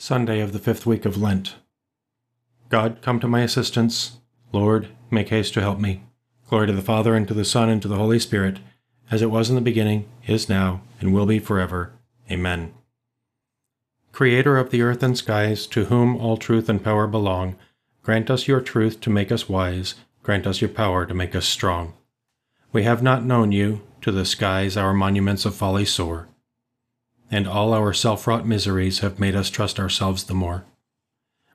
Sunday of the fifth week of Lent. God, come to my assistance. Lord, make haste to help me. Glory to the Father, and to the Son, and to the Holy Spirit, as it was in the beginning, is now, and will be forever. Amen. Creator of the earth and skies, to whom all truth and power belong, grant us your truth to make us wise, grant us your power to make us strong. We have not known you, to the skies our monuments of folly soar and all our self wrought miseries have made us trust ourselves the more.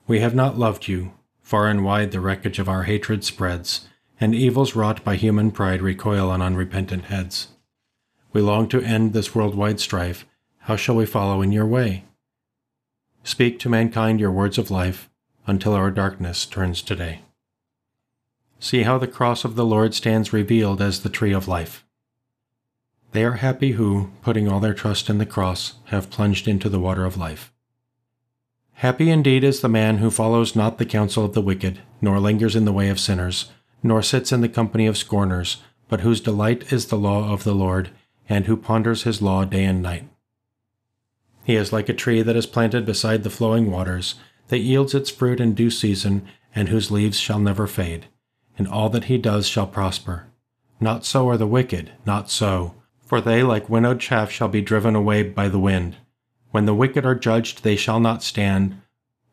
We have not loved you, far and wide the wreckage of our hatred spreads, and evils wrought by human pride recoil on unrepentant heads. We long to end this worldwide strife, how shall we follow in your way? Speak to mankind your words of life, until our darkness turns to day. See how the cross of the Lord stands revealed as the tree of life. They are happy who, putting all their trust in the cross, have plunged into the water of life. Happy indeed is the man who follows not the counsel of the wicked, nor lingers in the way of sinners, nor sits in the company of scorners, but whose delight is the law of the Lord, and who ponders his law day and night. He is like a tree that is planted beside the flowing waters, that yields its fruit in due season, and whose leaves shall never fade, and all that he does shall prosper. Not so are the wicked, not so, for they, like winnowed chaff, shall be driven away by the wind. When the wicked are judged, they shall not stand,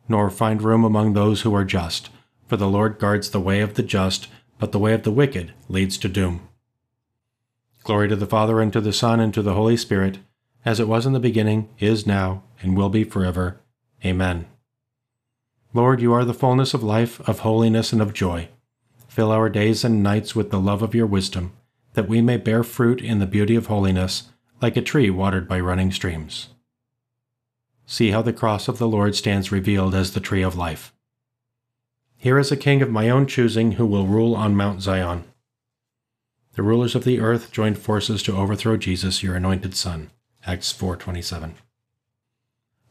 nor find room among those who are just. For the Lord guards the way of the just, but the way of the wicked leads to doom. Glory to the Father, and to the Son, and to the Holy Spirit, as it was in the beginning, is now, and will be forever. Amen. Lord, you are the fullness of life, of holiness, and of joy. Fill our days and nights with the love of your wisdom that we may bear fruit in the beauty of holiness, like a tree watered by running streams. See how the cross of the Lord stands revealed as the tree of life. Here is a king of my own choosing who will rule on Mount Zion. The rulers of the earth joined forces to overthrow Jesus, your anointed son. Acts 4:27.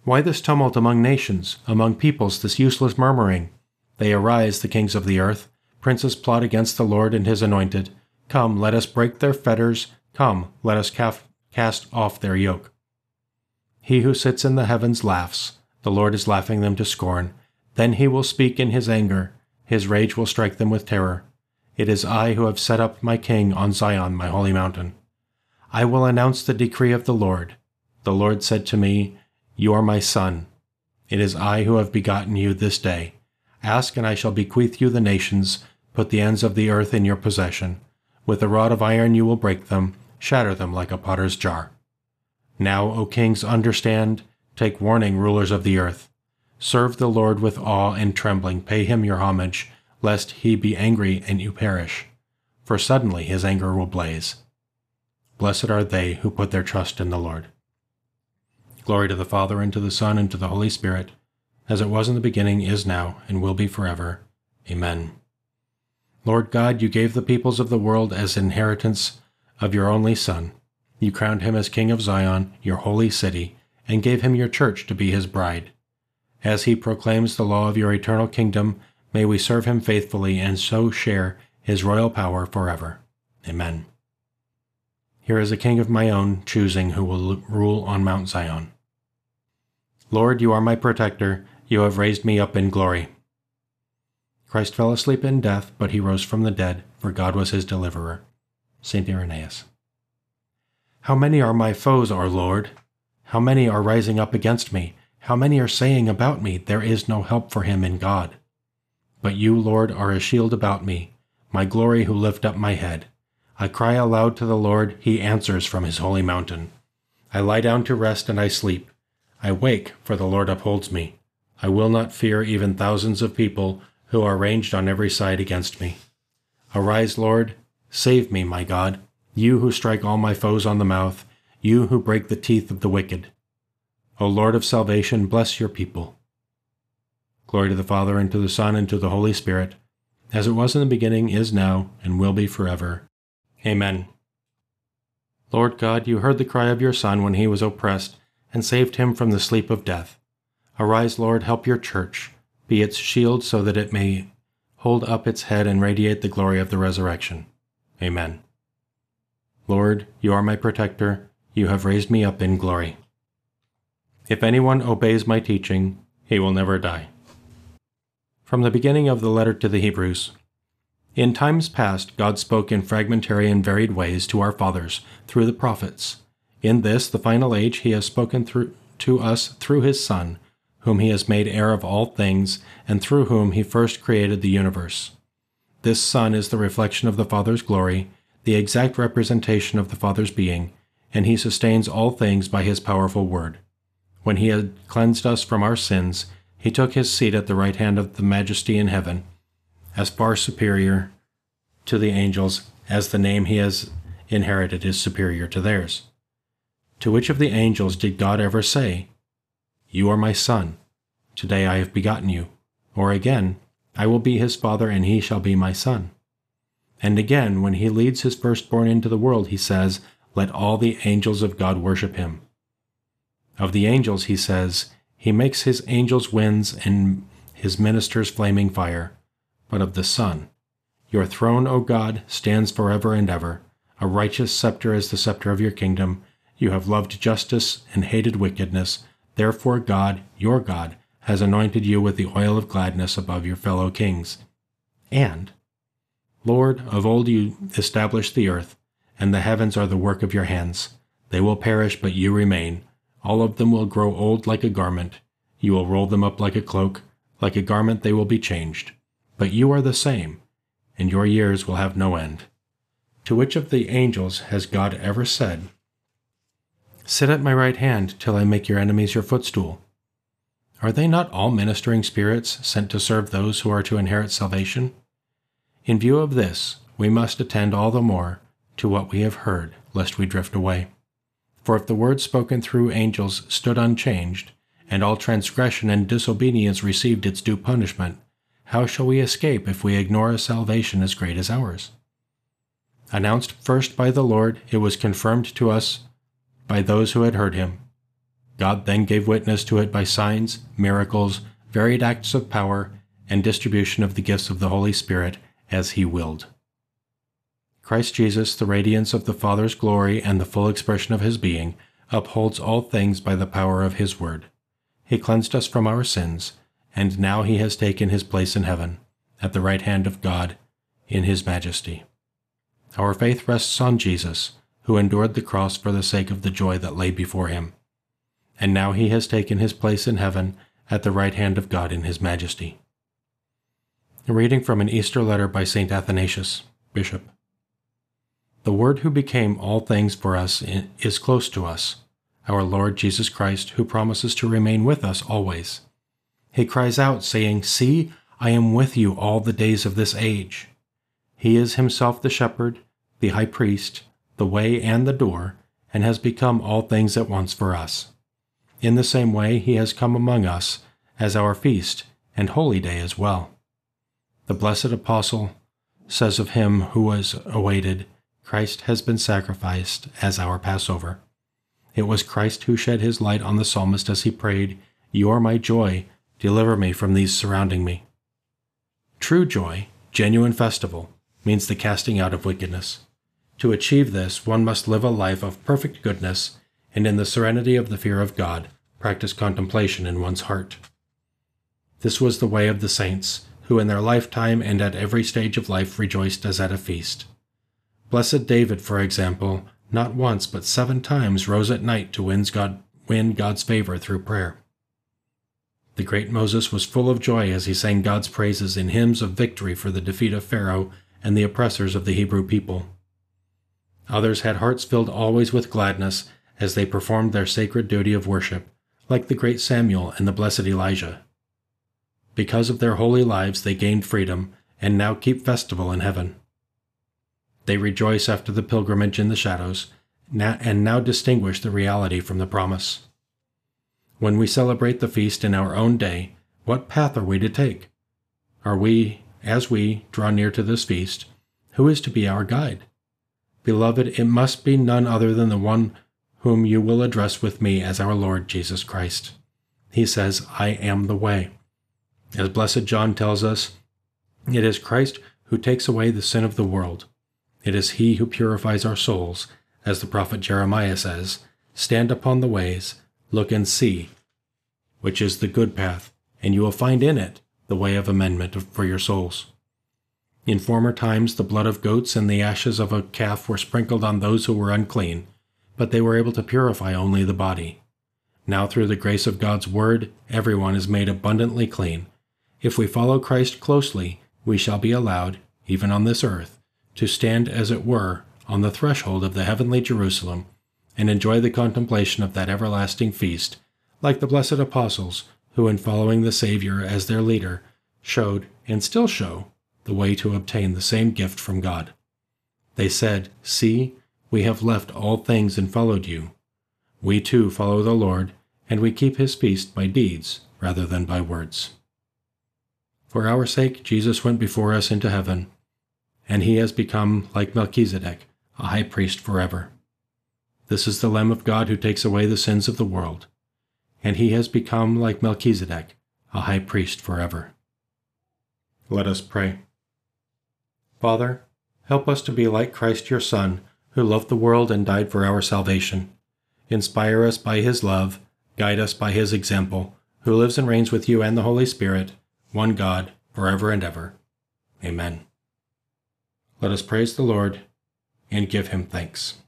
Why this tumult among nations, among peoples this useless murmuring? They arise, the kings of the earth, princes plot against the Lord and his anointed. Come, let us break their fetters. Come, let us cast off their yoke. He who sits in the heavens laughs. The Lord is laughing them to scorn. Then he will speak in his anger. His rage will strike them with terror. It is I who have set up my king on Zion, my holy mountain. I will announce the decree of the Lord. The Lord said to me, You are my son. It is I who have begotten you this day. Ask, and I shall bequeath you the nations, put the ends of the earth in your possession. With a rod of iron you will break them, shatter them like a potter's jar. Now, O kings, understand, take warning, rulers of the earth. Serve the Lord with awe and trembling, pay him your homage, lest he be angry and you perish. For suddenly his anger will blaze. Blessed are they who put their trust in the Lord. Glory to the Father, and to the Son, and to the Holy Spirit, as it was in the beginning, is now, and will be forever. Amen. Lord God, you gave the peoples of the world as inheritance of your only Son. You crowned him as King of Zion, your holy city, and gave him your church to be his bride. As he proclaims the law of your eternal kingdom, may we serve him faithfully and so share his royal power forever. Amen. Here is a king of my own choosing who will rule on Mount Zion. Lord, you are my protector. You have raised me up in glory. Christ fell asleep in death, but he rose from the dead, for God was his deliverer. St. Irenaeus. How many are my foes, our Lord? How many are rising up against me? How many are saying about me, There is no help for him in God? But you, Lord, are a shield about me, my glory who lift up my head. I cry aloud to the Lord, he answers from his holy mountain. I lie down to rest and I sleep. I wake, for the Lord upholds me. I will not fear even thousands of people who are ranged on every side against me. Arise, Lord, save me, my God, you who strike all my foes on the mouth, you who break the teeth of the wicked. O Lord of salvation, bless your people. Glory to the Father, and to the Son, and to the Holy Spirit, as it was in the beginning, is now, and will be forever. Amen. Lord God, you heard the cry of your Son when he was oppressed, and saved him from the sleep of death. Arise, Lord, help your church be its shield so that it may hold up its head and radiate the glory of the resurrection. Amen. Lord, you are my protector, you have raised me up in glory. If anyone obeys my teaching, he will never die. From the beginning of the letter to the Hebrews In times past, God spoke in fragmentary and varied ways to our fathers through the prophets. In this, the final age, he has spoken through, to us through his Son, whom he has made heir of all things, and through whom he first created the universe. This Son is the reflection of the Father's glory, the exact representation of the Father's being, and he sustains all things by his powerful word. When he had cleansed us from our sins, he took his seat at the right hand of the Majesty in heaven, as far superior to the angels as the name he has inherited is superior to theirs. To which of the angels did God ever say, You are my son, today I have begotten you? Or again, I will be his father, and he shall be my son. And again, when he leads his firstborn into the world, he says, Let all the angels of God worship him. Of the angels, he says, He makes his angels winds and his ministers flaming fire. But of the Son, Your throne, O God, stands forever and ever. A righteous scepter is the scepter of your kingdom. You have loved justice and hated wickedness. Therefore, God, your God, has anointed you with the oil of gladness above your fellow kings. And, Lord, of old you established the earth, and the heavens are the work of your hands. They will perish, but you remain. All of them will grow old like a garment. You will roll them up like a cloak. Like a garment they will be changed. But you are the same, and your years will have no end. To which of the angels has God ever said, Sit at my right hand till I make your enemies your footstool? Are they not all ministering spirits sent to serve those who are to inherit salvation? In view of this, we must attend all the more to what we have heard, lest we drift away. For if the word spoken through angels stood unchanged, and all transgression and disobedience received its due punishment, how shall we escape if we ignore a salvation as great as ours? Announced first by the Lord, it was confirmed to us by those who had heard him. God then gave witness to it by signs, miracles, varied acts of power, and distribution of the gifts of the Holy Spirit as He willed. Christ Jesus, the radiance of the Father's glory and the full expression of His being, upholds all things by the power of His word. He cleansed us from our sins, and now He has taken His place in heaven, at the right hand of God, in His majesty. Our faith rests on Jesus, who endured the cross for the sake of the joy that lay before Him and now he has taken his place in heaven at the right hand of God in his majesty. A reading from an Easter letter by St. Athanasius, Bishop. The Word who became all things for us is close to us, our Lord Jesus Christ, who promises to remain with us always. He cries out, saying, See, I am with you all the days of this age. He is himself the shepherd, the high priest, the way and the door, and has become all things at once for us. In the same way, he has come among us as our feast and holy day as well. The blessed apostle says of him who was awaited, Christ has been sacrificed as our Passover. It was Christ who shed his light on the psalmist as he prayed, You are my joy, deliver me from these surrounding me. True joy, genuine festival, means the casting out of wickedness. To achieve this, one must live a life of perfect goodness and in the serenity of the fear of God, practice contemplation in one's heart. This was the way of the saints, who in their lifetime and at every stage of life rejoiced as at a feast. Blessed David, for example, not once but seven times rose at night to win, God's favor through prayer. The great Moses was full of joy as he sang God's praises in hymns of victory for the defeat of Pharaoh and the oppressors of the Hebrew people. Others had hearts filled always with gladness as they performed their sacred duty of worship, like the great Samuel and the blessed Elijah. Because of their holy lives, they gained freedom and now keep festival in heaven. They rejoice after the pilgrimage in the shadows and now distinguish the reality from the promise. When we celebrate the feast in our own day, what path are we to take? Are we, as we draw near to this feast, who is to be our guide? Beloved, it must be none other than the one whom you will address with me as our Lord Jesus Christ. He says, I am the way. As Blessed John tells us, it is Christ who takes away the sin of the world. It is he who purifies our souls, as the prophet Jeremiah says, Stand upon the ways, look and see, which is the good path, and you will find in it the way of amendment for your souls. In former times, the blood of goats and the ashes of a calf were sprinkled on those who were unclean, but they were able to purify only the body. Now, through the grace of God's word, everyone is made abundantly clean. If we follow Christ closely, we shall be allowed, even on this earth, to stand as it were on the threshold of the heavenly Jerusalem and enjoy the contemplation of that everlasting feast, like the blessed apostles who, in following the Savior as their leader, showed, and still show, the way to obtain the same gift from God. They said, See, we have left all things and followed you. We too follow the Lord, and we keep his feast by deeds rather than by words. For our sake, Jesus went before us into heaven, and he has become, like Melchizedek, a high priest forever. This is the Lamb of God who takes away the sins of the world, and he has become, like Melchizedek, a high priest forever. Let us pray. Father, help us to be like Christ your Son, who loved the world and died for our salvation. Inspire us by his love, guide us by his example, who lives and reigns with you and the Holy Spirit, one God, forever and ever. Amen. Let us praise the Lord and give him thanks.